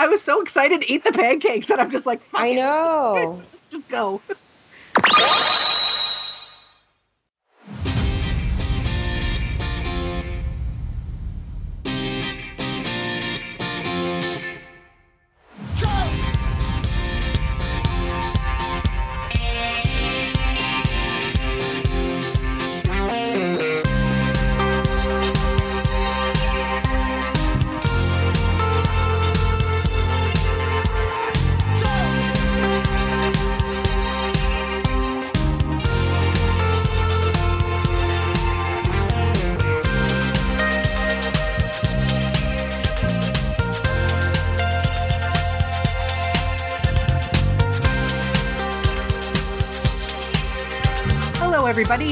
I was so excited to eat the pancakes that I'm just like, Fuck I it. know. Let's just go.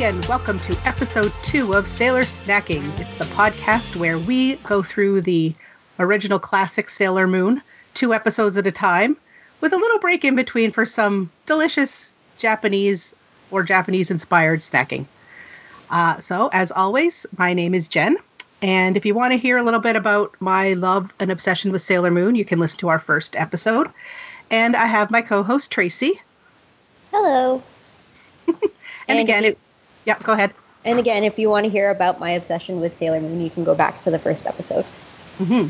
And welcome to episode two of Sailor Snacking. It's the podcast where we go through the original classic Sailor Moon, two episodes at a time, with a little break in between for some delicious Japanese or Japanese inspired snacking. Uh, so, as always, my name is Jen. And if you want to hear a little bit about my love and obsession with Sailor Moon, you can listen to our first episode. And I have my co host, Tracy. Hello. And, And again, it, yeah, go ahead. And again, if you want to hear about my obsession with Sailor Moon, you can go back to the first episode. hmm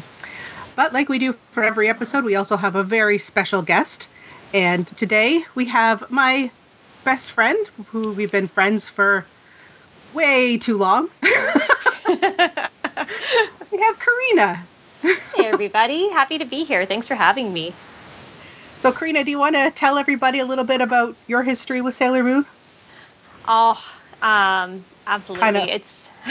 But like we do for every episode, we also have a very special guest. And today we have my best friend, who we've been friends for way too long. we have Karina. Hey everybody, happy to be here. Thanks for having me. So, Karina, do you want to tell everybody a little bit about your history with Sailor Moon? Oh, um, absolutely. Kinda. It's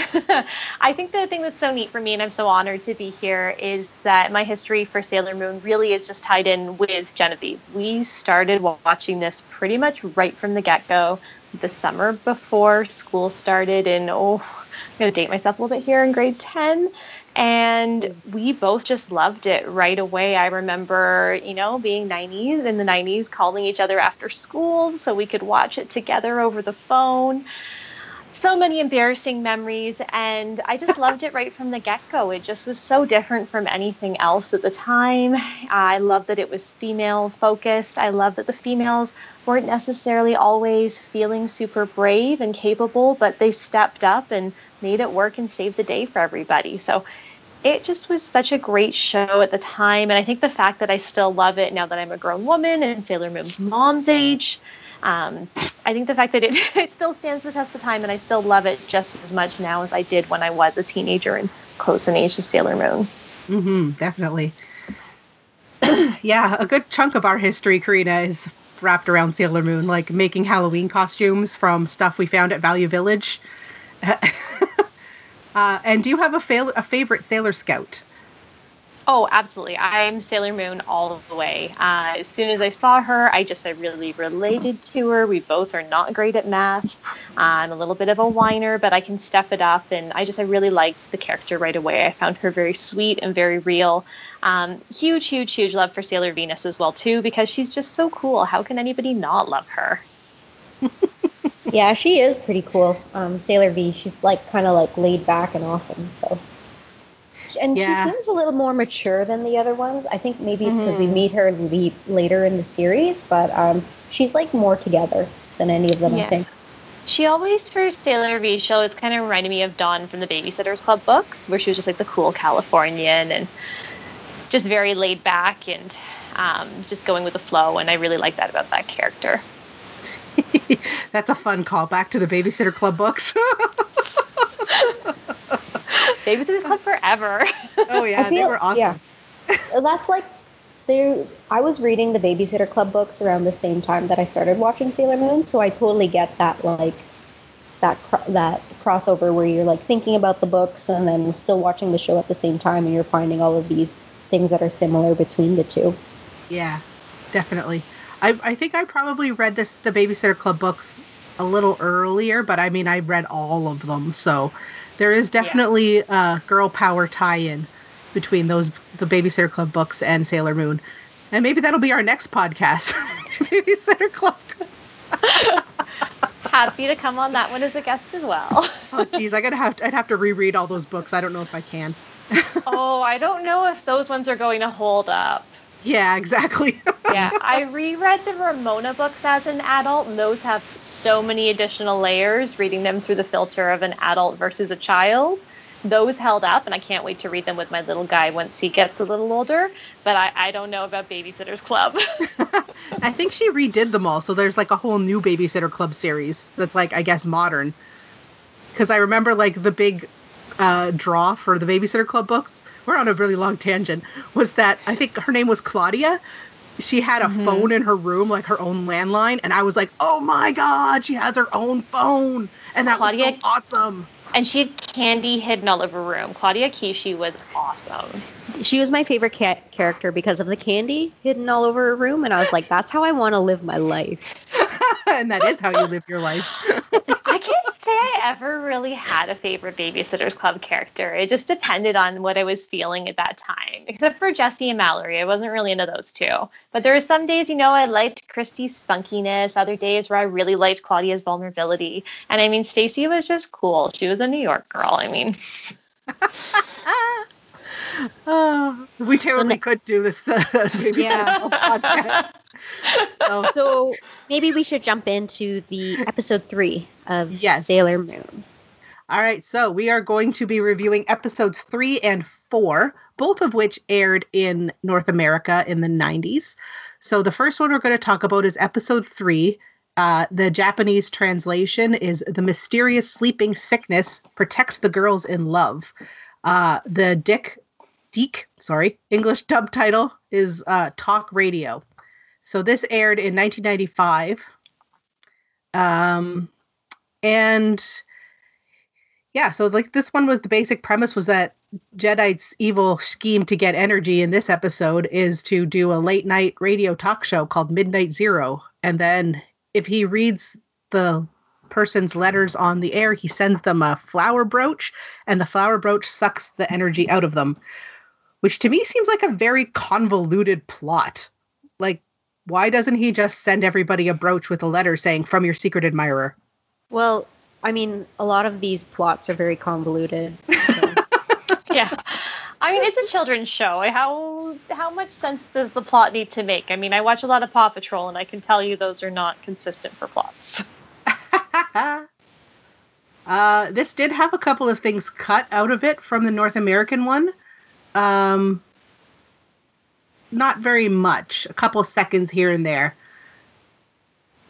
I think the thing that's so neat for me and I'm so honored to be here is that my history for Sailor Moon really is just tied in with Genevieve. We started watching this pretty much right from the get-go the summer before school started and oh, I'm going to date myself a little bit here in grade 10 and mm-hmm. we both just loved it right away. I remember, you know, being 90s in the 90s, calling each other after school so we could watch it together over the phone. So many embarrassing memories, and I just loved it right from the get go. It just was so different from anything else at the time. I love that it was female focused. I love that the females weren't necessarily always feeling super brave and capable, but they stepped up and made it work and saved the day for everybody. So it just was such a great show at the time. And I think the fact that I still love it now that I'm a grown woman and Sailor Moon's mom's age, um, I think the fact that it, it still stands the test of time and I still love it just as much now as I did when I was a teenager and close in age to Sailor Moon. Mm-hmm, definitely. yeah, a good chunk of our history, Karina, is wrapped around Sailor Moon, like making Halloween costumes from stuff we found at Value Village. uh, and do you have a, fail- a favorite Sailor Scout? Oh, absolutely. I'm Sailor Moon all the way. Uh, as soon as I saw her, I just I really related to her. We both are not great at math. Uh, I'm a little bit of a whiner, but I can step it up. And I just I really liked the character right away. I found her very sweet and very real. Um, huge, huge, huge love for Sailor Venus as well too, because she's just so cool. How can anybody not love her? Yeah, she is pretty cool. Um, Sailor V, she's like kind of like laid back and awesome. So, and Yeah. she seems a little more mature than the other ones. I think maybe it's because we Mhm. meet her le- later in the series, but um, she's like more together than any of them. I think. She always, for Sailor V, she always kind of reminded me of Dawn from the Babysitters Club books, where she was just like the cool Californian and just very laid back and um, just going with the flow. And I really like that about that character. That's a fun callback to the Babysitter Club books. Babysitters Club forever. oh yeah, I they were awesome. Yeah, that's like they. I was reading the Babysitter Club books around the same time that I started watching Sailor Moon, so I totally get that like that cro- that crossover where you're like thinking about the books and then still watching the show at the same time, and you're finding all of these things that are similar between the two. Yeah, definitely. I, I think I probably read this the Babysitter Club books a little earlier, but I mean I read all of them, so there is definitely a girl power tie-in between those the Babysitter Club books and Sailor Moon, and maybe that'll be our next podcast, Babysitter Club. Happy to come on that one as a guest as well. Oh geez, I gotta have I'd have to reread all those books. I don't know if I can. oh, I don't know if those ones are going to hold up. Yeah, exactly. yeah, I reread the Ramona books as an adult, and those have so many additional layers, reading them through the filter of an adult versus a child. Those held up, and I can't wait to read them with my little guy once he gets a little older. But I, I don't know about Babysitter's Club. I think she redid them all, so there's like a whole new Babysitter Club series that's like, I guess, modern. Because I remember like the big uh, draw for the Babysitter Club books. We're on a really long tangent. Was that I think her name was Claudia. She had a mm-hmm. phone in her room, like her own landline, and I was like, "Oh my god, she has her own phone!" And that Claudia, was so awesome. And she had candy hidden all over her room. Claudia Kishi was awesome. She was my favorite cat character because of the candy hidden all over her room, and I was like, "That's how I want to live my life." and that is how you live your life. I can't say I ever really had a favorite Babysitters Club character. It just depended on what I was feeling at that time. Except for Jessi and Mallory, I wasn't really into those two. But there were some days, you know, I liked Kristy's spunkiness. Other days where I really liked Claudia's vulnerability. And I mean, Stacey was just cool. She was a New York girl. I mean. oh, we totally so, could do this uh, yeah. So, so, maybe we should jump into the episode three of yes. Sailor Moon. All right, so we are going to be reviewing episodes three and four, both of which aired in North America in the 90s. So the first one we're going to talk about is episode three. Uh, the Japanese translation is The Mysterious Sleeping Sickness Protect the Girls in Love. Uh, the Dick, DiC, sorry, English dub title is uh, Talk Radio. So this aired in 1995. Um, and yeah, so like this one was the basic premise was that Jadeite's evil scheme to get energy in this episode is to do a late night radio talk show called Midnight Zero. And then if he reads the person's letters on the air, he sends them a flower brooch, and the flower brooch sucks the energy out of them, which to me seems like a very convoluted plot. Like, why doesn't he just send everybody a brooch with a letter saying from your secret admirer? Well, I mean, a lot of these plots are very convoluted. So. yeah. I mean, it's a children's show. How how much sense does the plot need to make? I mean, I watch a lot of Paw Patrol, and I can tell you those are not consistent for plots. uh, this did have a couple of things cut out of it from the North American one. Um, not very much, a couple seconds here and there.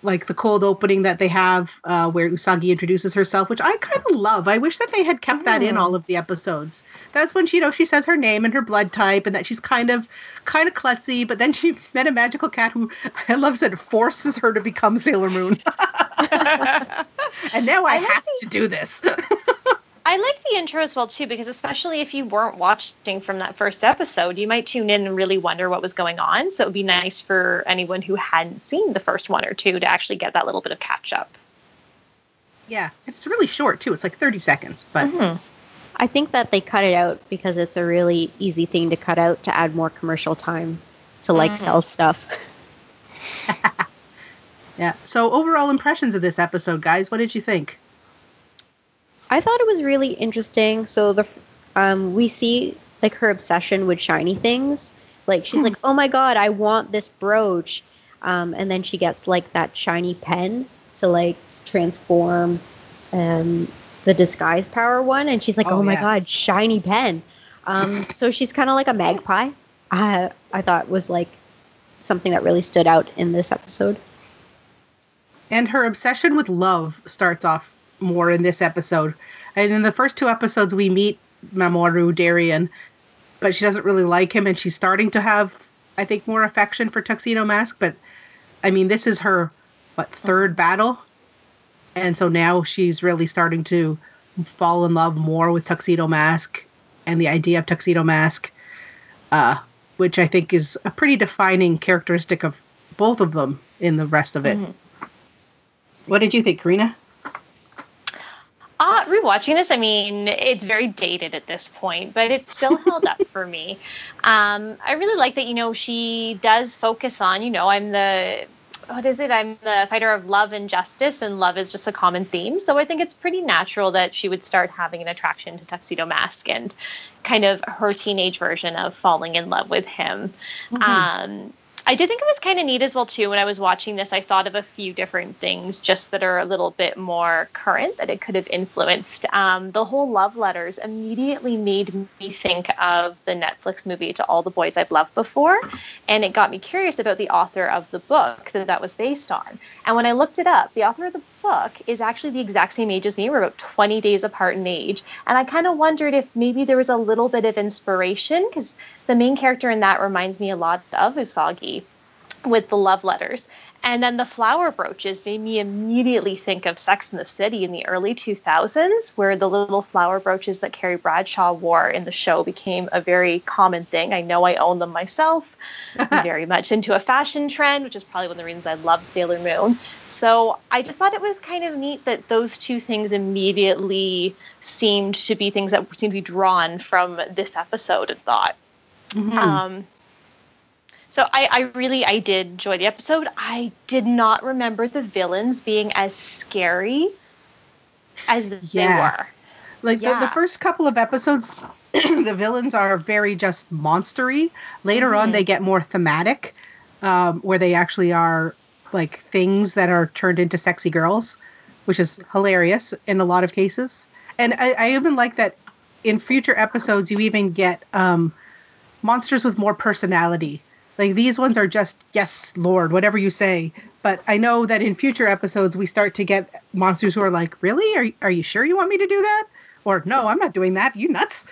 Like the cold opening that they have uh, where Usagi introduces herself, which I kind of love. I wish that they had kept that in mm. all of the episodes. That's when she, you know, she says her name and her blood type, and that she's kind of, kind of klutzy. But then she met a magical cat who I love said forces her to become Sailor Moon. and now I, I have to do this. I like the intro as well too because especially if you weren't watching from that first episode, you might tune in and really wonder what was going on. So it would be nice for anyone who hadn't seen the first one or two to actually get that little bit of catch up. Yeah, it's really short too. It's like 30 seconds, but mm-hmm. I think that they cut it out because it's a really easy thing to cut out to add more commercial time to like mm-hmm. sell stuff. yeah. So overall impressions of this episode, guys, what did you think? I thought it was really interesting. So the um, we see like her obsession with shiny things. Like she's like, "Oh my god, I want this brooch," um, and then she gets like that shiny pen to like transform um, the disguise power one, and she's like, "Oh, oh my yeah. god, shiny pen!" Um, so she's kind of like a magpie. I I thought was like something that really stood out in this episode. And her obsession with love starts off more in this episode. And in the first two episodes, we meet Mamoru Darien, but she doesn't really like him, and she's starting to have, I think, more affection for Tuxedo Mask. But I mean, this is her what third battle, and so now she's really starting to fall in love more with Tuxedo Mask and the idea of Tuxedo Mask, uh, which I think is a pretty defining characteristic of both of them in the rest of it. Mm-hmm. What did you think, Karina? Uh, rewatching this, I mean, it's very dated at this point, but it's still held up for me. Um, I really like that, you know, she does focus on, you know, I'm the what is it? I'm the fighter of love and justice, and love is just a common theme. So I think it's pretty natural that she would start having an attraction to Tuxedo Mask and kind of her teenage version of falling in love with him. Mm-hmm. Um, I did think it was kind of neat as well too. When I was watching this, I thought of a few different things just that are a little bit more current that it could have influenced. Um, the whole love letters immediately made me think of the Netflix movie "To All the Boys I've Loved Before," and it got me curious about the author of the book that that was based on. And when I looked it up, the author of the book is actually the exact same age as me. We're about 20 days apart in age. And I kind of wondered if maybe there was a little bit of inspiration because the main character in that reminds me a lot of Usagi with the love letters. And then the flower brooches made me immediately think of Sex in the City in the early 2000s, where the little flower brooches that Carrie Bradshaw wore in the show became a very common thing. I know I own them myself. I'm very much into a fashion trend, which is probably one of the reasons I love Sailor Moon. So I just thought it was kind of neat that those two things immediately seemed to be things that seemed to be drawn from this episode and thought. Mm-hmm. Um, so I, I really I did enjoy the episode. I did not remember the villains being as scary as yeah. they were. Like yeah. the, the first couple of episodes, the villains are very just monstery. Later mm-hmm. on, they get more thematic, um, where they actually are like things that are turned into sexy girls, which is hilarious in a lot of cases. And I, I even like that in future episodes, you even get um, monsters with more personality. Like these ones are just yes, Lord, whatever you say. But I know that in future episodes we start to get monsters who are like, really? Are you, are you sure you want me to do that? Or no, I'm not doing that. You nuts?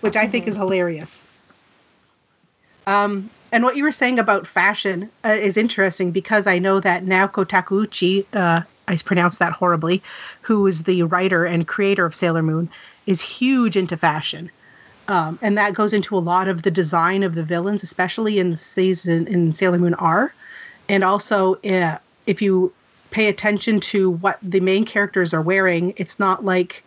Which I think is hilarious. Um, and what you were saying about fashion uh, is interesting because I know that Naoko Takeuchi, uh, I pronounced that horribly, who is the writer and creator of Sailor Moon, is huge into fashion. Um, and that goes into a lot of the design of the villains, especially in season in Sailor Moon R. And also, uh, if you pay attention to what the main characters are wearing, it's not like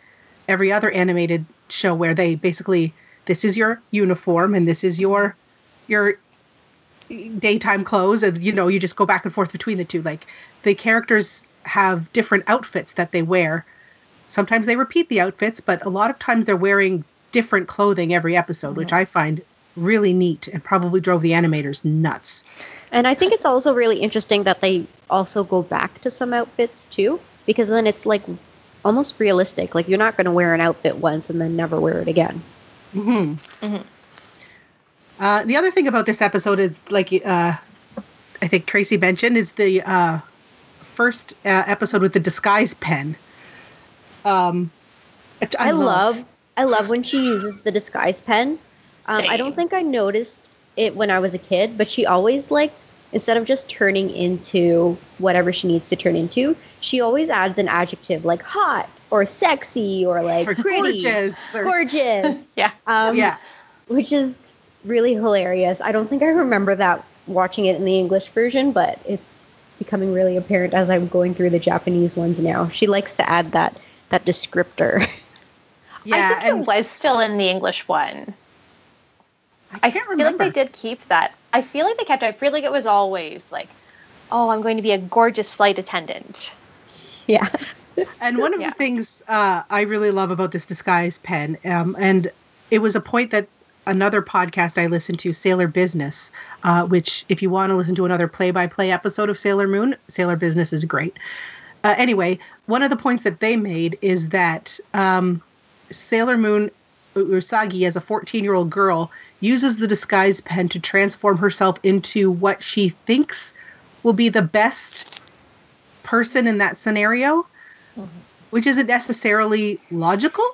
every other animated show where they basically this is your uniform and this is your your daytime clothes and you know you just go back and forth between the two like the characters have different outfits that they wear sometimes they repeat the outfits but a lot of times they're wearing different clothing every episode, mm-hmm. which I find really neat and probably drove the animators nuts. And I think it's also really interesting that they also go back to some outfits too, because then it's like almost realistic. Like you're not going to wear an outfit once and then never wear it again. hmm hmm Uh, the other thing about this episode is, like uh, I think Tracy mentioned, is the uh, first uh, episode with the disguise pen. Um, I, I love I love when she uses the disguise pen. Um, I don't think I noticed it when I was a kid, but she always like instead of just turning into whatever she needs to turn into, she always adds an adjective like hot or sexy or like or pretty, gorgeous, gorgeous. yeah, um, yeah, which is really hilarious. I don't think I remember that watching it in the English version, but it's becoming really apparent as I'm going through the Japanese ones now. She likes to add that that descriptor. Yeah, I think and, it was still in the English one. I can't I remember. feel like they did keep that. I feel like they kept it. I feel like it was always like, oh, I'm going to be a gorgeous flight attendant. Yeah. and one of yeah. the things uh, I really love about this disguise pen, um, and it was a point that another podcast I listened to, Sailor Business, uh, which if you want to listen to another play-by-play episode of Sailor Moon, Sailor Business is great. Uh, anyway, one of the points that they made is that um, Sailor Moon Usagi, as a 14 year old girl, uses the disguise pen to transform herself into what she thinks will be the best person in that scenario, mm-hmm. which isn't necessarily logical.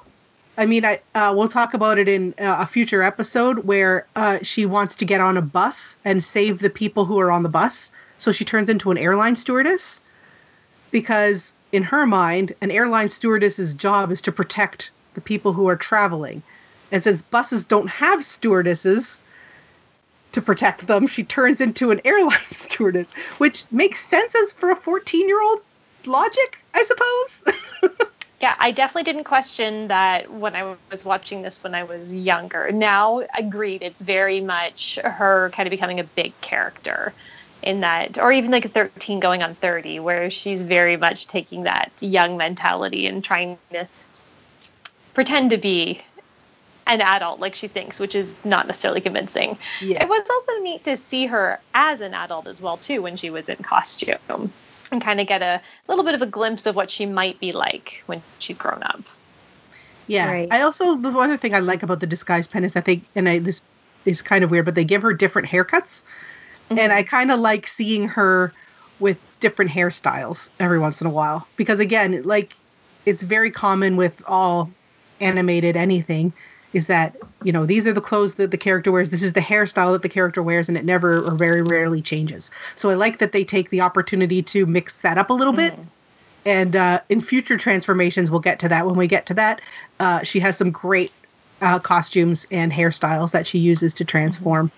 I mean, I uh, we'll talk about it in uh, a future episode where uh, she wants to get on a bus and save the people who are on the bus. So she turns into an airline stewardess because, in her mind, an airline stewardess's job is to protect the people who are traveling. And since buses don't have stewardesses to protect them, she turns into an airline stewardess, which makes sense as for a 14 year old logic, I suppose. yeah, I definitely didn't question that when I was watching this when I was younger. Now, agreed, it's very much her kind of becoming a big character in that, or even like a 13 going on 30, where she's very much taking that young mentality and trying to pretend to be an adult like she thinks, which is not necessarily convincing. Yeah. It was also neat to see her as an adult as well too when she was in costume and kind of get a little bit of a glimpse of what she might be like when she's grown up. Yeah. Right. I also the one other thing I like about the disguise pen is that they and I this is kind of weird, but they give her different haircuts. Mm-hmm. And I kind of like seeing her with different hairstyles every once in a while because again, like it's very common with all animated anything is that, you know, these are the clothes that the character wears, this is the hairstyle that the character wears and it never or very rarely changes. So I like that they take the opportunity to mix that up a little bit. And uh, in future transformations we'll get to that. When we get to that uh, she has some great uh, costumes and hairstyles that she uses to transform.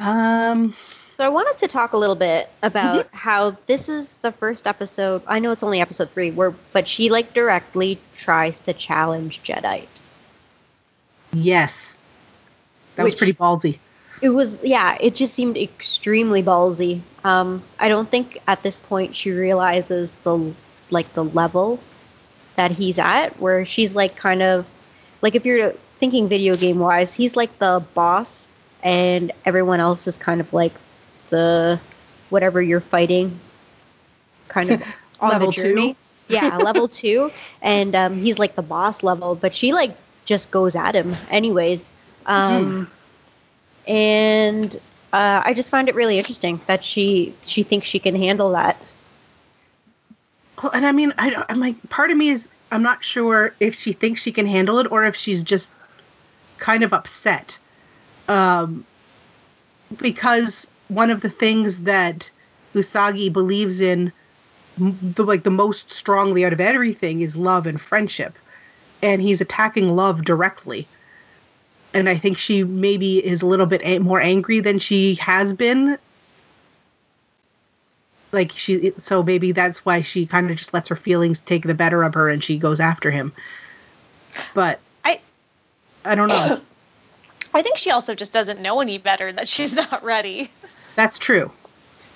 Um So I wanted to talk a little bit about how this is the first episode. I know it's only episode three, where but she like directly tries to challenge Jadeite. yes that was pretty ballsy It was yeah, it just seemed extremely ballsy. Um, I don't think at this point she realizes the like the level that he's at, where she's like kind of like if you're thinking video game wise, he's like the boss, and everyone else is kind of like the whatever you're fighting, kind of on Level the two? journey. Yeah, level two, and um, he's like the boss level, but she like just goes at him anyways. Um, and uh, I just find it really interesting that she she thinks she can handle that. well, and i mean i don't i'm like part of me is i'm not sure if she thinks she can handle it or if she's just kind of upset um because one of the things that usagi believes in the like the most strongly out of everything is love and friendship. And he's attacking love directly. And i think she maybe is a little bit a- more angry than she has been. Like she so maybe that's why she kind of just lets her feelings take the better of her and she goes after him. But I i don't know. I think she also just doesn't know any better that she's not ready. that's true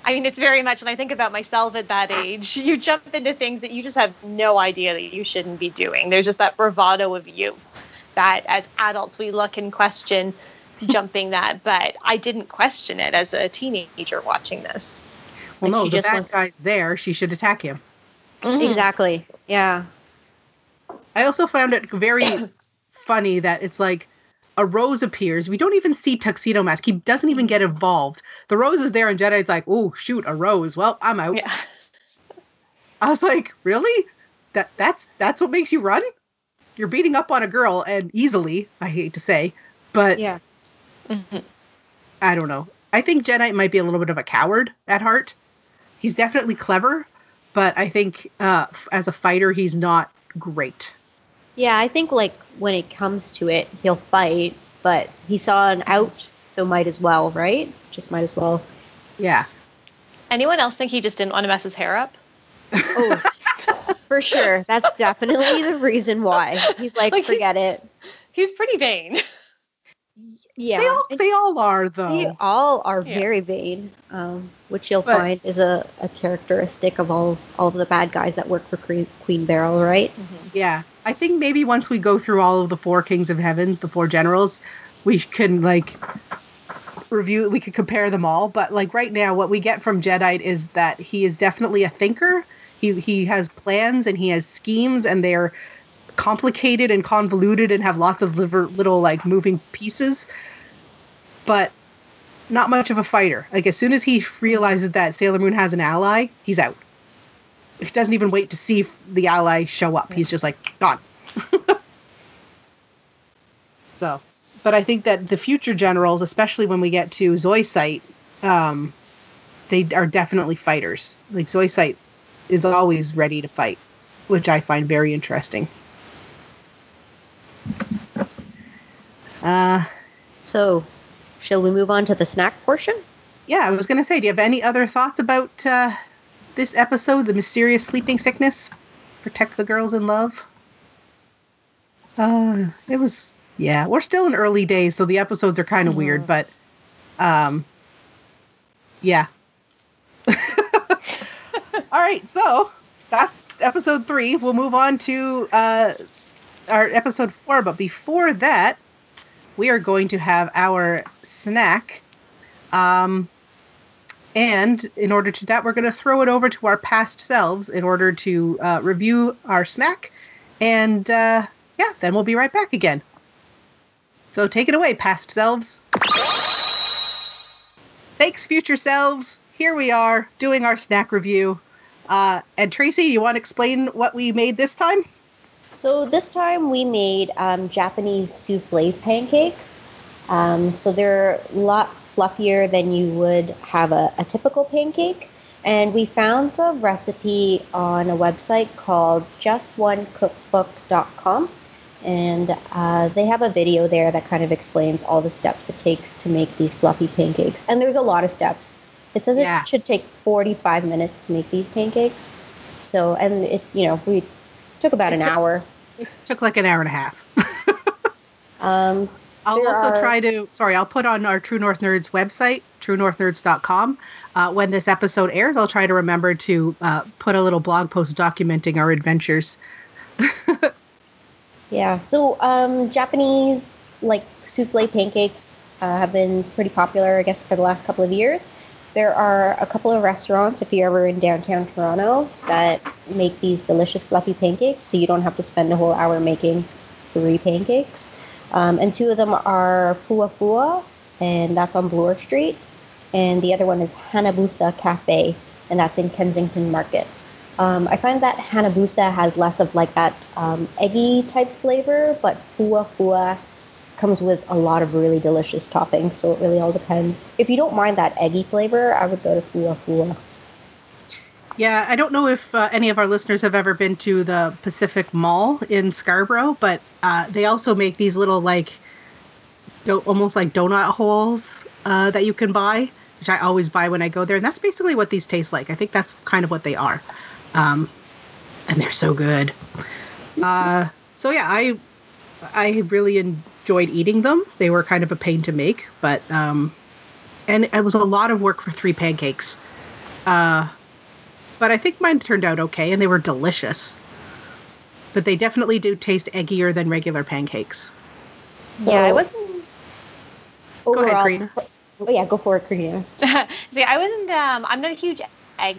I mean, it's very much when I think about myself at that age, you jump into things that you just have no idea that you shouldn't be doing. There's just that bravado of youth that as adults we look and question jumping that, but I didn't question it as a teenager watching this. well Like, no she the just bad wants- guy's there she should attack him mm-hmm. Exactly. Yeah. I also found it very funny that it's like a rose appears. We don't even see Tuxedo Mask. He doesn't even get involved. The rose is there, and Jadeite's like, "Oh shoot, a rose. Well, I'm out." Yeah. I was like, "Really? That that's that's what makes you run? You're beating up on a girl and easily. I hate to say, but Yeah. I don't know. I think Jadeite might be a little bit of a coward at heart. He's definitely clever, but I think uh, as a fighter, he's not great. Yeah, I think like when it comes to it, he'll fight, but he saw an out, so might as well, right? Just might as well. Yeah. Anyone else think he just didn't want to mess his hair up? Oh, for sure. That's definitely the reason why. He's like, Like, he's- forget it. He's pretty vain. Yeah. They all they all are though. they all are Yeah. very vain, um, which you'll But- find is a, a characteristic of all all of the bad guys that work for Queen, Queen Beryl, right? Yeah, I think maybe once we go through all of the four kings of heavens, the four generals, we can like review. We could compare them all. But like right now, what we get from Jadeite is that he is definitely a thinker. He he has plans and he has schemes, and they're complicated and convoluted and have lots of liver, little like moving pieces. But not much of a fighter. Like as soon as he realizes that Sailor Moon has an ally, he's out. He doesn't even wait to see the ally show up. He's just like gone. so, but I think that the future generals, especially when we get to Zoisite, um, they are definitely fighters. Like Zoisite is always ready to fight, which I find very interesting. Uh, So, shall we move on to the snack portion? yeah, I was gonna say, do you have any other thoughts about uh, this episode, the mysterious sleeping sickness? Protect the girls in love. Uh, it was yeah. We're still in early days, so the episodes are kind of weird, but um, Yeah. All right, so that's episode three. We'll move on to uh, our episode four, but before that, we are going to have our snack. Um, and in order to that, we're going to throw it over to our past selves in order to uh, review our snack. And uh, yeah, then we'll be right back again. So take it away, past selves. Thanks, future selves. Here we are doing our snack review. Uh, and Tracy, you want to explain what we made this time? So this time we made um, Japanese souffle pancakes. Um, so they're a lot fluffier than you would have a, a typical pancake. And we found the recipe on a website called justonecookbook.com. And uh, they have a video there that kind of explains all the steps it takes to make these fluffy pancakes. And there's a lot of steps. It says Yeah. it should take 45 minutes to make these pancakes. So, and it, you know, we took about It an took- hour. It took like an hour and a half. Um, I'll There also are- try to, sorry, I'll put on our True North Nerds website, truenorthnerds.com. Uh, when this episode airs, I'll try to remember to uh, put a little blog post documenting our adventures. Yeah. So um, Japanese like souffle pancakes uh, have been pretty popular, I guess, for the last couple of years. There are a couple of restaurants, if you're ever in downtown Toronto, that make these delicious fluffy pancakes, so you don't have to spend a whole hour making three pancakes. Um, and two of them are Fuwa Fuwa, and that's on Bloor Street, and the other one is Hanabusa Cafe, and that's in Kensington Market. Um, I find that Hanabusa has less of like that um, eggy type flavor, but Fuwa Fuwa comes with a lot of really delicious toppings, so it really all depends. If you don't mind that eggy flavor, I would go to Fuwa Fuwa. Yeah, I don't know if uh, any of our listeners have ever been to the Pacific Mall in Scarborough, but uh, they also make these little like do- almost like donut holes uh, that you can buy, which I always buy when I go there, and that's basically what these taste like. I think that's kind of what they are, um, and they're so good. Uh, so yeah, I I really enjoyed eating them. They were kind of a pain to make, but um, and it was a lot of work for three pancakes. Uh, but I think mine turned out okay, and they were delicious. But they definitely do taste eggier than regular pancakes. yeah, I wasn't. Go ahead, Overall- Karina. Oh yeah, go for it, Karina. See, I wasn't. Um, I'm not a huge egg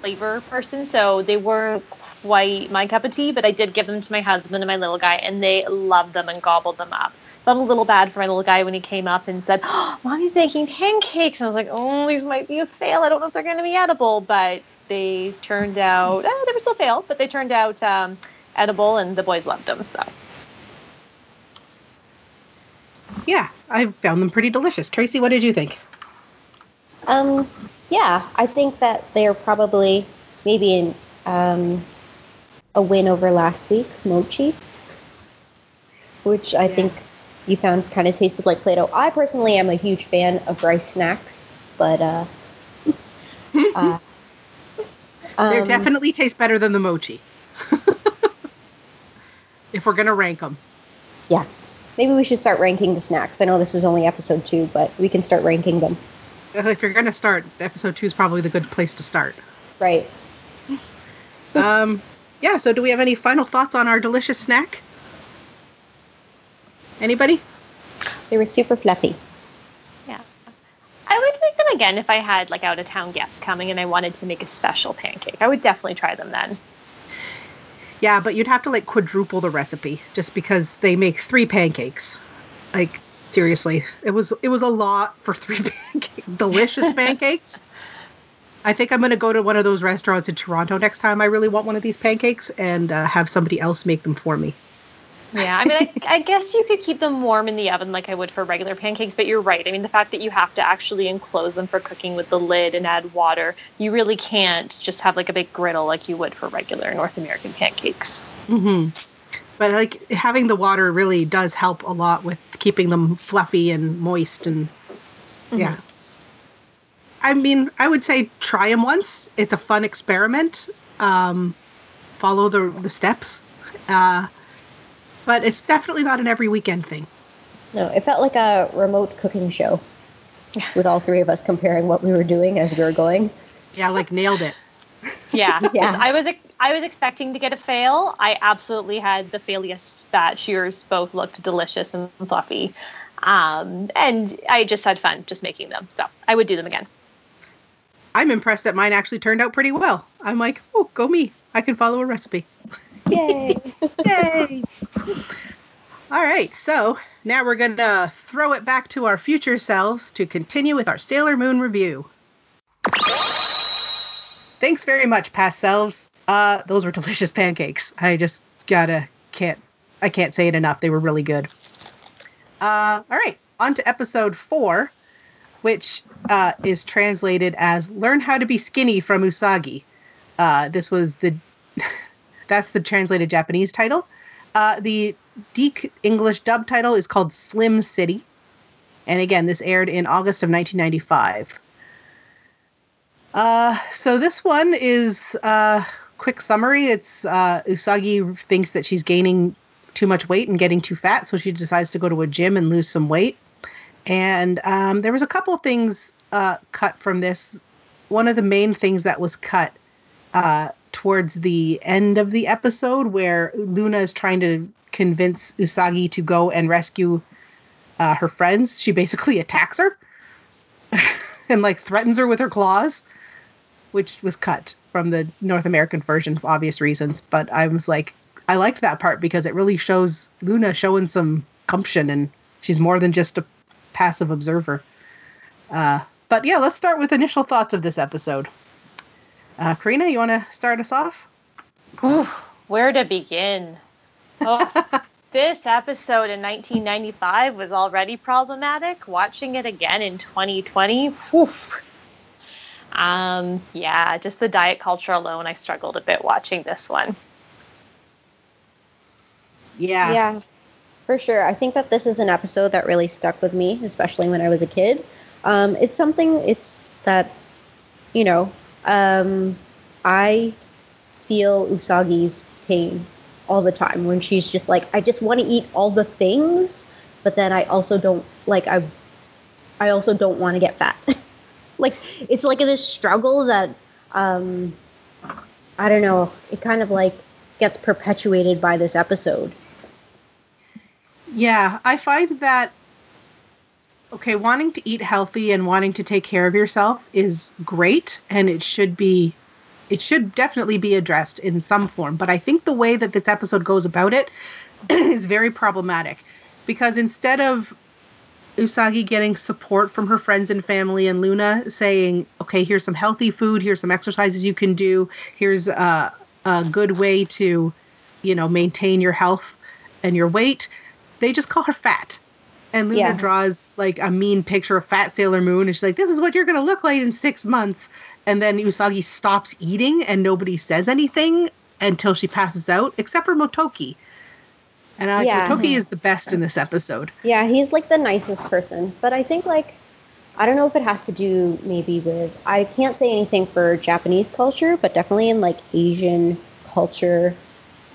flavor person, so they weren't quite my cup of tea. But I did give them to my husband and my little guy, and they loved them and gobbled them up. Felt a little bad for my little guy when he came up and said, oh, "Mommy's making pancakes," and I was like, "Oh, these might be a fail. I don't know if they're going to be edible." But they turned out. Uh, they were still fail, but they turned out um, edible, and the boys loved them. So Yeah, I found them pretty delicious. Tracy, what did you think? Um, yeah, I think that they're probably maybe in um, a win over last week's mochi, which I Yeah. think you found kind of tasted like Play-Doh. I personally am a huge fan of rice snacks, but uh, uh, they um, definitely taste better than the mochi. if we're gonna rank them. yes. Maybe we should start ranking the snacks. I know this is only episode two, but we can start ranking them. If you're gonna start, episode two is probably the good place to start. Right. Um, yeah. So, do we have any final thoughts on our delicious snack? Anybody? They were super fluffy. yeah, I would make them again if I had like out of town guests coming and I wanted to make a special pancake. I would definitely try them then. Yeah, but you'd have to like quadruple the recipe just because they make three pancakes. Like seriously, it was it was a lot for three pancakes, delicious pancakes. I think I'm gonna go to one of those restaurants in Toronto next time I really want one of these pancakes and uh, have somebody else make them for me. Yeah, I mean, I, I guess you could keep them warm in the oven like I would for regular pancakes, but you're right. I mean, the fact that you have to actually enclose them for cooking with the lid and add water, you really can't just have like a big griddle like you would for regular North American pancakes. hmm But like having the water really does help a lot with keeping them fluffy and moist and yeah. I mean, I would say try them once. It's a fun experiment. Um, follow the the steps, uh, but it's definitely not an every weekend thing. No, it felt like a remote cooking show. with all three of us comparing what we were doing as we were going. Yeah, like nailed it. Yeah, Yeah. I was I was expecting to get a fail. I absolutely had the failiest batch. Yours both looked delicious and fluffy, um, and I just had fun just making them. So I would do them again. I'm impressed that mine actually turned out pretty well. I'm like, oh, go me. I can follow a recipe. Yay! Yay! All right, so now we're going to throw it back to our future selves to continue with our Sailor Moon review. Thanks very much, past selves. Uh, those were delicious pancakes. I just gotta can't I can't say it enough. They were really good. Uh, all right, on to episode four, which uh, is translated as "Learn How to Be Skinny" from Usagi. Uh, this was the that's the translated Japanese title. Uh, the DiC English dub title is called Slim City. And again, this aired in August of 1995. Uh, so this one is uh, quick summary. It's uh, Usagi thinks that she's gaining too much weight and getting too fat, so she decides to go to a gym and lose some weight. And um, there was a couple of things uh, cut from this. One of the main things that was cut uh, towards the end of the episode, where Luna is trying to convince Usagi to go and rescue uh, her friends. She basically attacks her and like threatens her with her claws, which was cut from the North American version for obvious reasons. But I was like, I liked that part because it really shows Luna showing some gumption and she's more than just a passive observer. Uh, but yeah, let's start with initial thoughts of this episode. Uh, Karina, you want to start us off? Oof, where to begin? Oh, this episode in 1995 was already problematic. Watching it again in 2020, woof. Um, yeah, just the diet culture alone, I struggled a bit watching this one. Yeah. Yeah, for sure. I think that this is an episode that really stuck with me, especially when I was a kid. Um, it's something it's that, you know, um, I feel Usagi's pain all the time when she's just like, I just want to eat all the things, but then I also don't like I, I also don't want to get fat. like it's like this struggle that, um, I don't know. It kind of like gets perpetuated by this episode. Yeah, I find that okay, wanting to eat healthy and wanting to take care of yourself is great and it should be it should definitely be addressed in some form, but I think the way that this episode goes about it is very problematic because instead of Usagi getting support from her friends and family and Luna saying, "Okay, here's some healthy food, here's some exercises you can do, here's a, a good way to, you know, maintain your health and your weight," they just call her fat. And Luna Yes. draws like a mean picture of fat Sailor Moon, and she's like, "This is what you're gonna look like in six months." And then Usagi stops eating, and nobody says anything until she passes out, except for Motoki. And I, Yeah. Motoki is the best in this episode. Yeah, he's like the nicest person, but I think like I don't know if it has to do maybe with I can't say anything for Japanese culture, but definitely in like Asian culture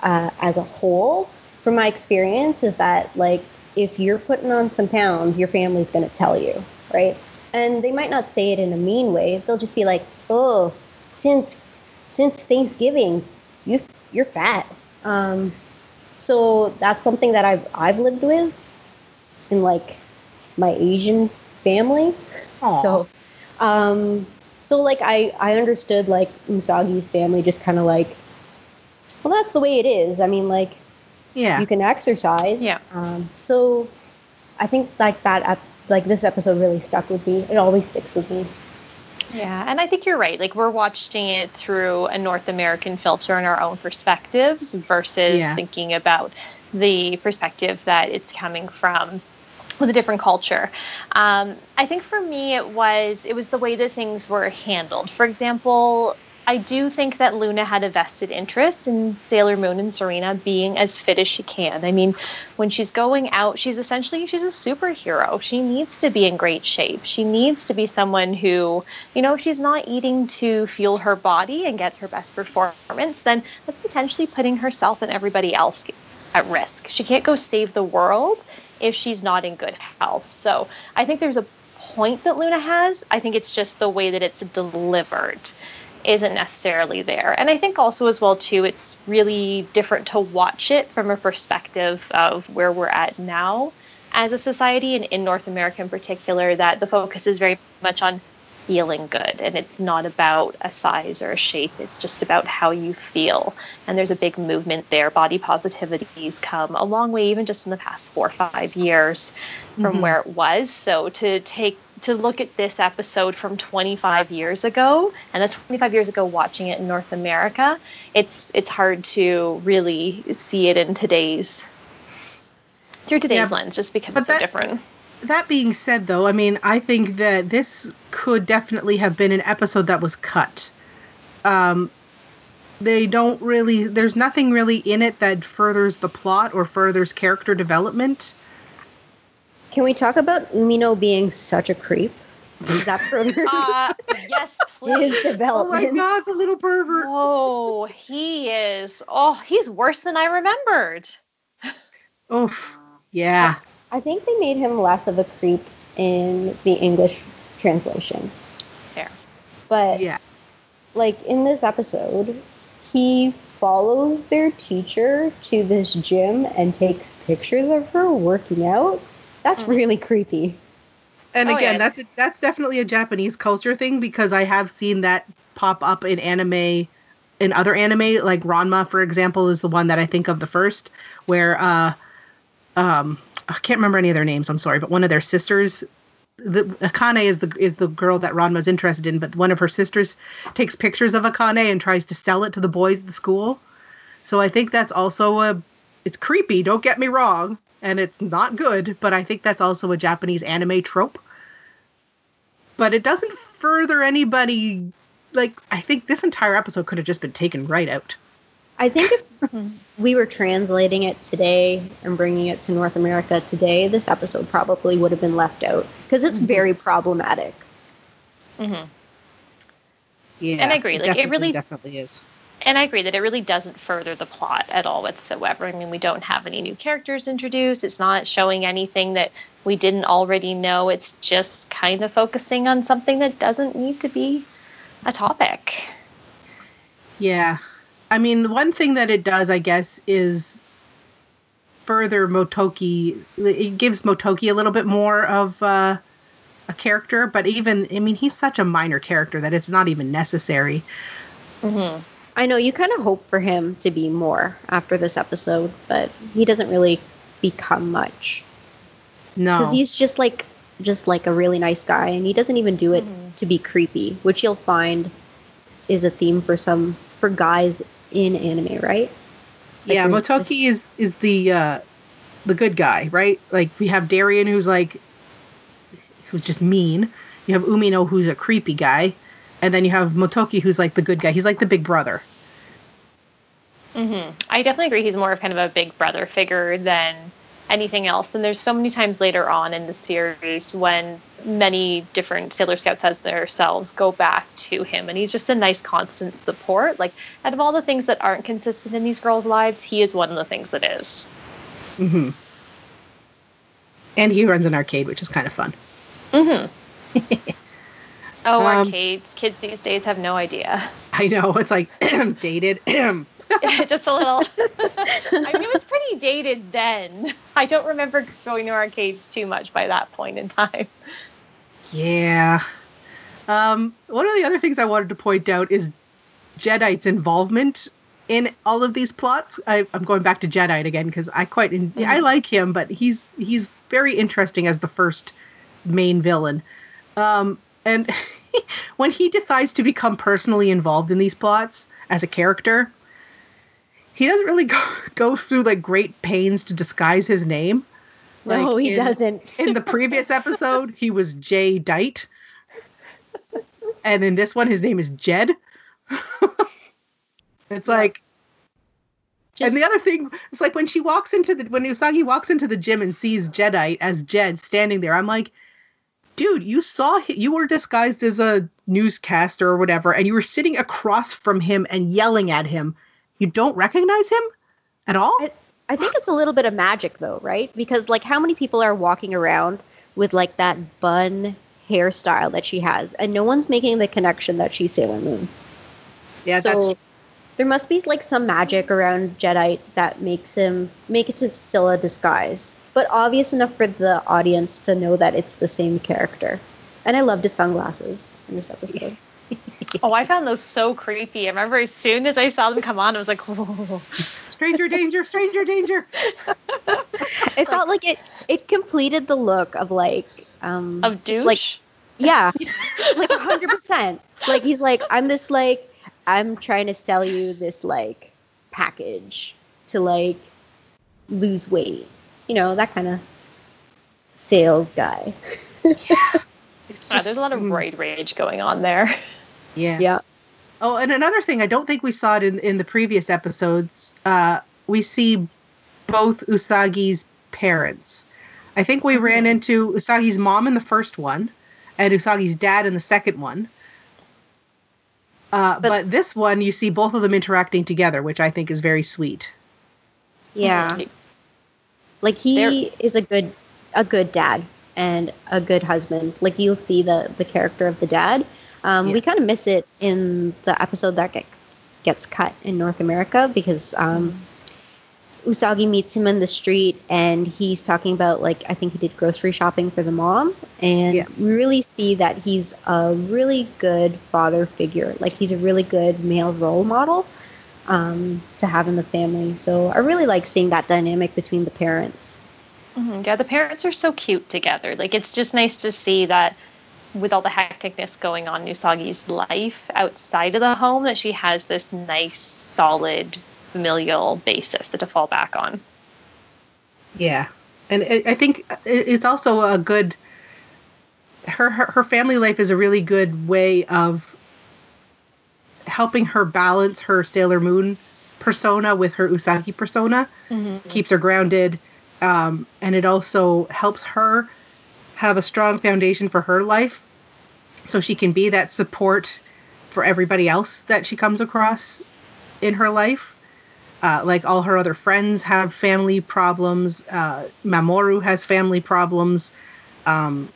uh, as a whole. From my experience, is that like if you're putting on some pounds, your family's going to tell you, right? And they might not say it in a mean way. They'll just be like, "Oh, since since Thanksgiving, you you're fat." Um, so that's something that I've I've lived with in like my Asian family. Aw. So, um, so like I I understood like Usagi's family just kind of like, well, that's the way it is. I mean, like Yeah. you can exercise. Yeah. Um, so I think like that ep- like this episode really stuck with me. It always sticks with me. Yeah, and I think you're right. Like we're watching it through a North American filter and our own perspectives versus Yeah. thinking about the perspective that it's coming from with a different culture. Um, I think for me it was it was the way that things were handled. For example, I do think that Luna had a vested interest in Sailor Moon and Serena being as fit as she can. I mean, when she's going out, she's essentially she's a superhero. She needs to be in great shape. She needs to be someone who, you know, if she's not eating to fuel her body and get her best performance, then that's potentially putting herself and everybody else at risk. She can't go save the world if she's not in good health. So I think there's a point that Luna has. I think it's just the way that it's delivered isn't necessarily there. And I think also as well too, it's really different to watch it from a perspective of where we're at now as a society and in North America in particular, that the focus is very much on feeling good. And it's not about a size or a shape. It's just about how you feel. And there's a big movement there. Body positivity's come a long way even just in the past four or five years from mm-hmm. where it was. So to take to look at this episode from 25 years ago and that's 25 years ago watching it in north america it's it's hard to really see it in today's through today's yeah, lens just because it's that, so different that being said, though, I mean, I think that this could definitely have been an episode that was cut. Um, they don't really, there's nothing really in it that furthers the plot or furthers character development. Can we talk about Umino being such a creep? Is that further? uh, yes, please. His development. Oh my god, the little pervert. Oh, he is. Oh, he's worse than I remembered. Oh, yeah. I think they made him less of a creep in the English translation. Fair. But yeah. like in this episode, he follows their teacher to this gym and takes pictures of her working out. That's mm. really creepy. And oh, again, yeah. that's a, that's definitely a Japanese culture thing because I have seen that pop up in anime in other anime like Ranma for example is the one that I think of the first where uh um I can't remember any of their names. I'm sorry, but one of their sisters, the Akane is the is the girl that Ranma's interested in, but one of her sisters takes pictures of Akane and tries to sell it to the boys at the school. So I think that's also a it's creepy. Don't get me wrong, and it's not good, but I think that's also a Japanese anime trope. But it doesn't further anybody. Like I think this entire episode could have just been taken right out. I think if we were translating it today and bringing it to North America today, this episode probably would have been left out because it's mm-hmm. very problematic. Mm-hmm. Yeah, and I agree. Like it really definitely is. And I agree that it really doesn't further the plot at all whatsoever. I mean, we don't have any new characters introduced. It's not showing anything that we didn't already know. It's just kind of focusing on something that doesn't need to be a topic. Yeah, I mean, the one thing that it does, I guess, is further Motoki. It gives Motoki a little bit more of uh, a character, but even, I mean, he's such a minor character that it's not even necessary. Mm-hmm. I know you kind of hope for him to be more after this episode, but he doesn't really become much. No, because he's just like just like a really nice guy, and he doesn't even do it mm-hmm. to be creepy, which you'll find is a theme for some for guys in anime, right? Like yeah, Motoki is is the uh, the good guy, right? Like we have Darien, who's like who's just mean. You have Umino, who's a creepy guy, and then you have Motoki, who's like the good guy. He's like the big brother. Mm-hmm. I definitely agree. He's more of kind of a big brother figure than anything else. And there's so many times later on in the series when many different Sailor Scouts as themselves go back to him, and he's just a nice constant support. Like out of all the things that aren't consistent in these girls' lives, he is one of the things that is. Mm-hmm. And he runs an arcade, which is kind of fun. Mm-hmm. oh, um, arcades! Kids these days have no idea. I know it's like dated. just a little. I mean, it was pretty dated then. I don't remember going to arcades too much by that point in time. Yeah. Um, one of the other things I wanted to point out is Jadeite's involvement in all of these plots. I, am going back to Jadeite again because I quite in, mm-hmm. I like him, but he's he's very interesting as the first main villain. Um, and when he decides to become personally involved in these plots as a character, he doesn't really go, go through like great pains to disguise his name. Like no, he in, doesn't. in the previous episode, he was Jay Dite. And in this one, his name is Jed. it's like just, and the other thing, it's like when she walks into the when Usagi walks into the gym and sees Jadeite as Jed standing there, I'm like, dude, you saw you were disguised as a newscaster or whatever, and you were sitting across from him and yelling at him you don't recognize him at all? I, I think it's a little bit of magic though, right? Because like how many people are walking around with like that bun hairstyle that she has, and no one's making the connection that she's Sailor Moon. Yeah, so that's there must be like some magic around Jadeite that makes him makes it still a disguise, but obvious enough for the audience to know that it's the same character. And I loved his sunglasses in this episode. oh, I found those so creepy. I remember as soon as I saw them come on, I was like, Whoa. stranger danger, stranger danger. it felt like it it completed the look of like um of douche. like yeah, like hundred percent. Like he's like I'm this like I'm trying to sell you this like package to like lose weight, you know that kind of sales guy. yeah. Just, there's a lot of mm. roid rage going on there. Yeah. Yeah. Oh, and another thing, I don't think we saw it in, in the previous episodes. Uh, we see both Usagi's parents. I think we ran mm-hmm. into Usagi's mom in the first one and Usagi's dad in the second one. Uh, but, but, this one, you see both of them interacting together, which I think is very sweet. Yeah, like he They're... is a good a good dad and a good husband. Like you'll see the the character of the dad. Um, yeah. We kind of miss it in the episode that get, gets cut in North America because um, Usagi meets him in the street and he's talking about like I think he did grocery shopping for the mom and yeah. we really see that he's a really good father figure. Like he's a really good male role model um, to have in the family. So I really like seeing that dynamic between the parents. Mm-hmm. Yeah, the parents are so cute together. Like it's just nice to see that with all the hecticness going on in Usagi's life outside of the home, that she has this nice, solid familial basis to fall back on. Yeah, and I think it's also a good. Her, her her family life is a really good way of helping her balance her Sailor Moon persona with her Usagi persona. Mm-hmm. Keeps her grounded, um, and it also helps her have a strong foundation for her life, so she can be that support for everybody else that she comes across in her life. Uh, like all her other friends have family problems. Uh, Mamoru has family problems. Um,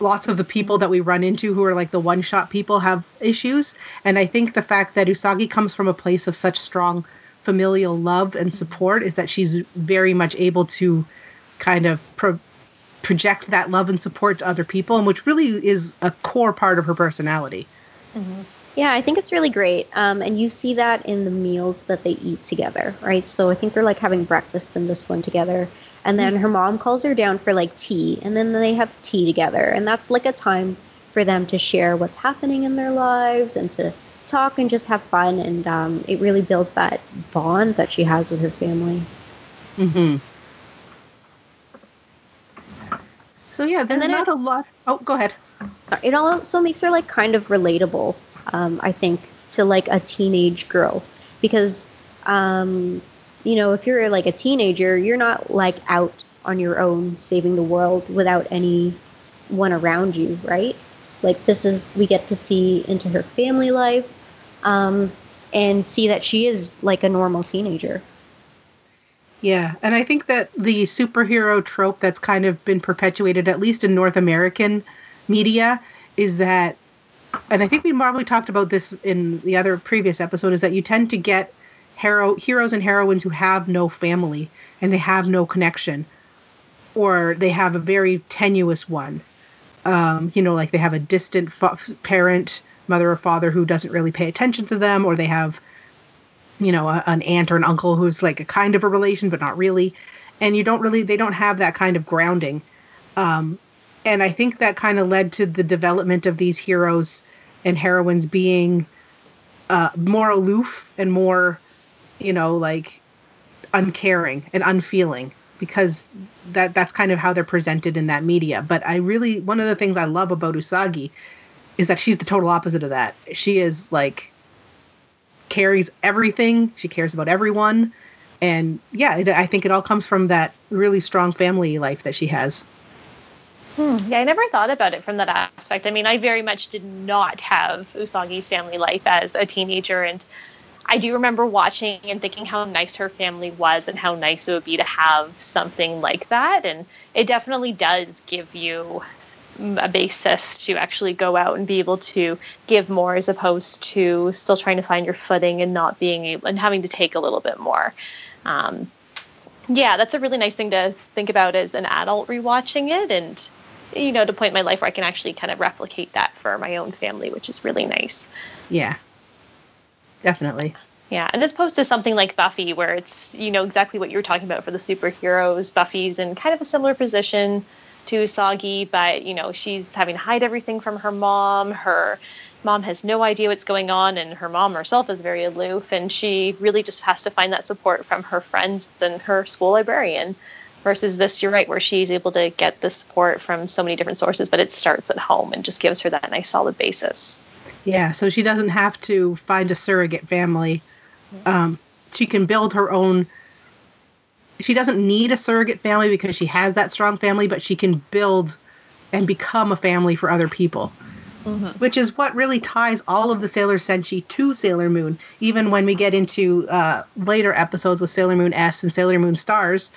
lots of the people that we run into who are like the one shot people have issues. And I think the fact that Usagi comes from a place of such strong familial love and support is that she's very much able to kind of pro- project that love and support to other people, and which really is a core part of her personality. Mm-hmm. Yeah, I think it's really great. Um, and you see that in the meals that they eat together, right? So I think they're like having breakfast in this one together. And then her mom calls her down for like tea, and then they have tea together. And that's like a time for them to share what's happening in their lives and to talk and just have fun. And um, it really builds that bond that she has with her family. Mm-hmm. So yeah, there's not it, a lot. Oh, go ahead. It also makes her like kind of relatable um, I think, to like a teenage girl because, um, you know, if you're like a teenager, you're not like out on your own saving the world without anyone around you, right? Like this is we get to see into her family life um, and see that she is like a normal teenager. Yeah, and I think that the superhero trope that's kind of been perpetuated, at least in North American media, is that and I think we probably talked about this in the other previous episode, is that you tend to get hero heroes and heroines who have no family and they have no connection, or they have a very tenuous one. Um, you know, like they have a distant fa- parent, mother or father who doesn't really pay attention to them, or they have, you know, a, an aunt or an uncle who's like a kind of a relation but not really, and you don't really they don't have that kind of grounding. Um, and I think that kind of led to the development of these heroes and heroines being uh, more aloof and more, you know, like uncaring and unfeeling because that that's kind of how they're presented in that media. But I really one of the things I love about Usagi is that she's the total opposite of that. She is like carries everything. She cares about everyone. And yeah, it, I think it all comes from that really strong family life that she has. Hmm. Yeah, I never thought about it from that aspect. I mean, I very much did not have Usagi's family life as a teenager, and I do remember watching and thinking how nice her family was and how nice it would be to have something like that. And it definitely does give you a basis to actually go out and be able to give more as opposed to still trying to find your footing and not being able and having to take a little bit more. Um, yeah, that's a really nice thing to think about as an adult rewatching it and you know to point in my life where I can actually kind of replicate that for my own family, which is really nice. Yeah. Definitely. Yeah, and as opposed to something like Buffy, where it's you know exactly what you were talking about for the superheroes. Buffy's in kind of a similar position to Usagi, but you know she's having to hide everything from her mom. Her mom has no idea what's going on, and her mom herself is very aloof, and she really just has to find that support from her friends and her school librarian. Versus this, you're right, where she's able to get the support from so many different sources, but it starts at home and just gives her that nice solid basis. Yeah, so she doesn't have to find a surrogate family um, she can build her own. She doesn't need a surrogate family because she has that strong family, but she can build and become a family for other people. Mm-hmm. Which is what really ties all of the Sailor Senshi to Sailor Moon. Even when we get into uh, later episodes with Sailor Moon S and Sailor Moon Stars,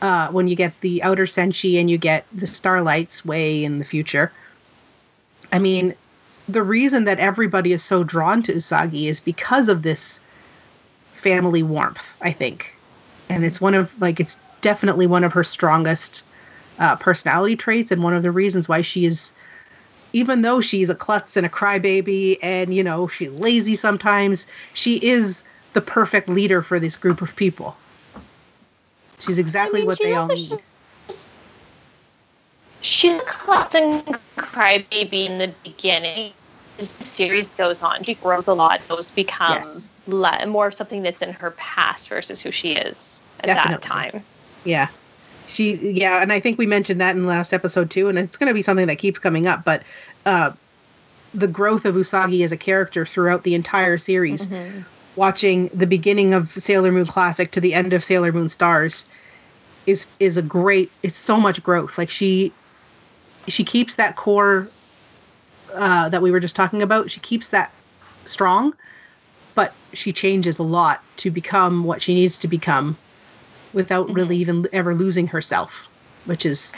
uh, when you get the outer Senshi and you get the Starlights way in the future. I mean, the reason that everybody is so drawn to Usagi is because of this family warmth, I think. And it's one of like it's definitely one of her strongest uh, personality traits and one of the reasons why she is even though she's a klutz and a crybaby and you know she's lazy sometimes, she is the perfect leader for this group of people. She's exactly I mean, what they all need. She's a and crybaby in the beginning. As the series goes on, she grows a lot. Those become yes le- more of something that's in her past versus who she is at Definitely. that time. Yeah. She yeah, and I think we mentioned that in the last episode too, and it's going to be something that keeps coming up. But uh, the growth of Usagi as a character throughout the entire series, mm-hmm. watching the beginning of Sailor Moon Classic to the end of Sailor Moon Stars, is is a great. It's so much growth. Like she she keeps that core uh, that we were just talking about. She keeps that strong, but she changes a lot to become what she needs to become without really mm-hmm. even ever losing herself, which is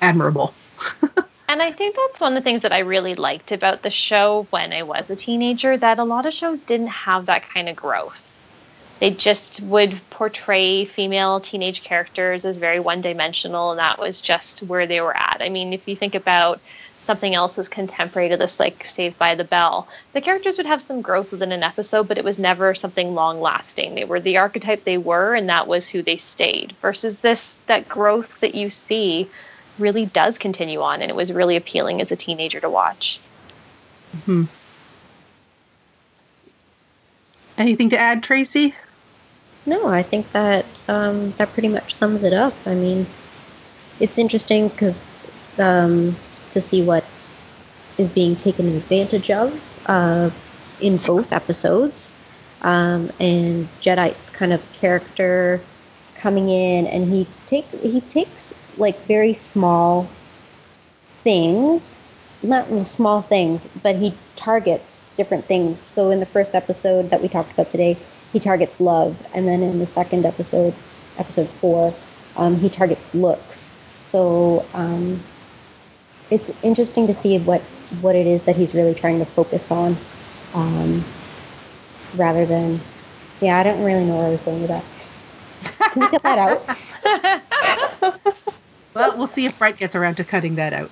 admirable. and I think that's one of the things that I really liked about the show when I was a teenager that a lot of shows didn't have that kind of growth. They just would portray female teenage characters as very one dimensional, and that was just where they were at. I mean, if you think about something else is contemporary to this, like Saved by the Bell. The characters would have some growth within an episode, but it was never something long lasting. They were the archetype they were, and that was who they stayed. Versus this, that growth that you see really does continue on, and it was really appealing as a teenager to watch. Hmm. Anything to add, Tracy? No, I think that um, that pretty much sums it up. I mean, it's interesting because um, to see what is being taken advantage of uh, in both episodes. Um, and Jadeite's kind of character coming in, and he take he takes like very small things, not small things, but he targets different things. So in the first episode that we talked about today, he targets love, and then in the second episode, episode four, um, he targets looks. So um, it's interesting to see what what it is that he's really trying to focus on, um, rather than, yeah, I don't really know where I was going with that. Can you cut that out? well, we'll see if Brett gets around to cutting that out.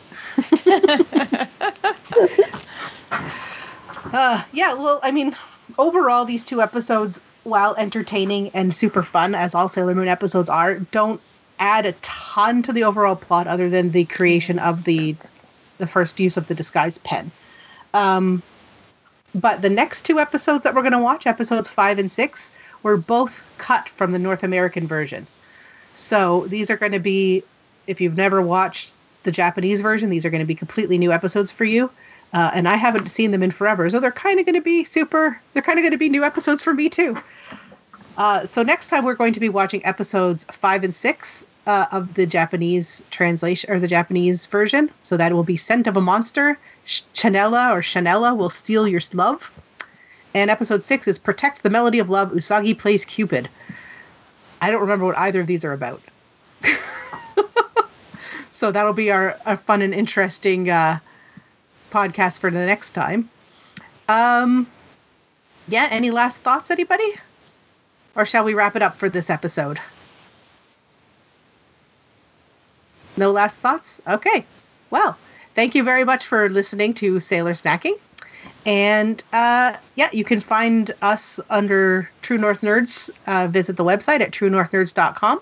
uh, yeah, well, I mean, overall, these two episodes, while entertaining and super fun, as all Sailor Moon episodes are, don't add a ton to the overall plot other than the creation of the the first use of the disguise pen. Um, but the next two episodes that we're going to watch, episodes five and six, were both cut from the North American version. So these are going to be, if you've never watched the Japanese version, these are going to be completely new episodes for you. Uh, and I haven't seen them in forever, so they're kind of going to be super. They're kind of going to be new episodes for me too. Uh, so next time we're going to be watching episodes five and six uh, of the Japanese translation or the Japanese version. So that will be Scent of a Monster, Chanela or Chanela will steal your love. And episode six is Protect the Melody of Love, Usagi plays Cupid. I don't remember what either of these are about. So that'll be our, our fun and interesting uh, podcast for the next time. Um, yeah, any last thoughts, anybody? Or shall we wrap it up for this episode? No last thoughts? Okay. Well, thank you very much for listening to Sailor Snacking. And uh, yeah, you can find us under True North Nerds. Uh, visit the website at truenorthnerds.com.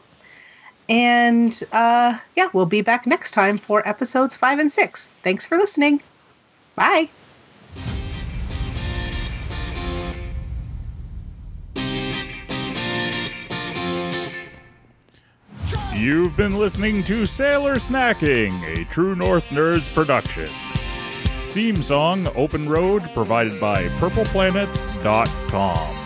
And uh, yeah, we'll be back next time for episodes five and six. Thanks for listening. Bye. You've been listening to Sailor Snacking, a True North Nerds production. Theme song Open Road provided by PurplePlanets.com.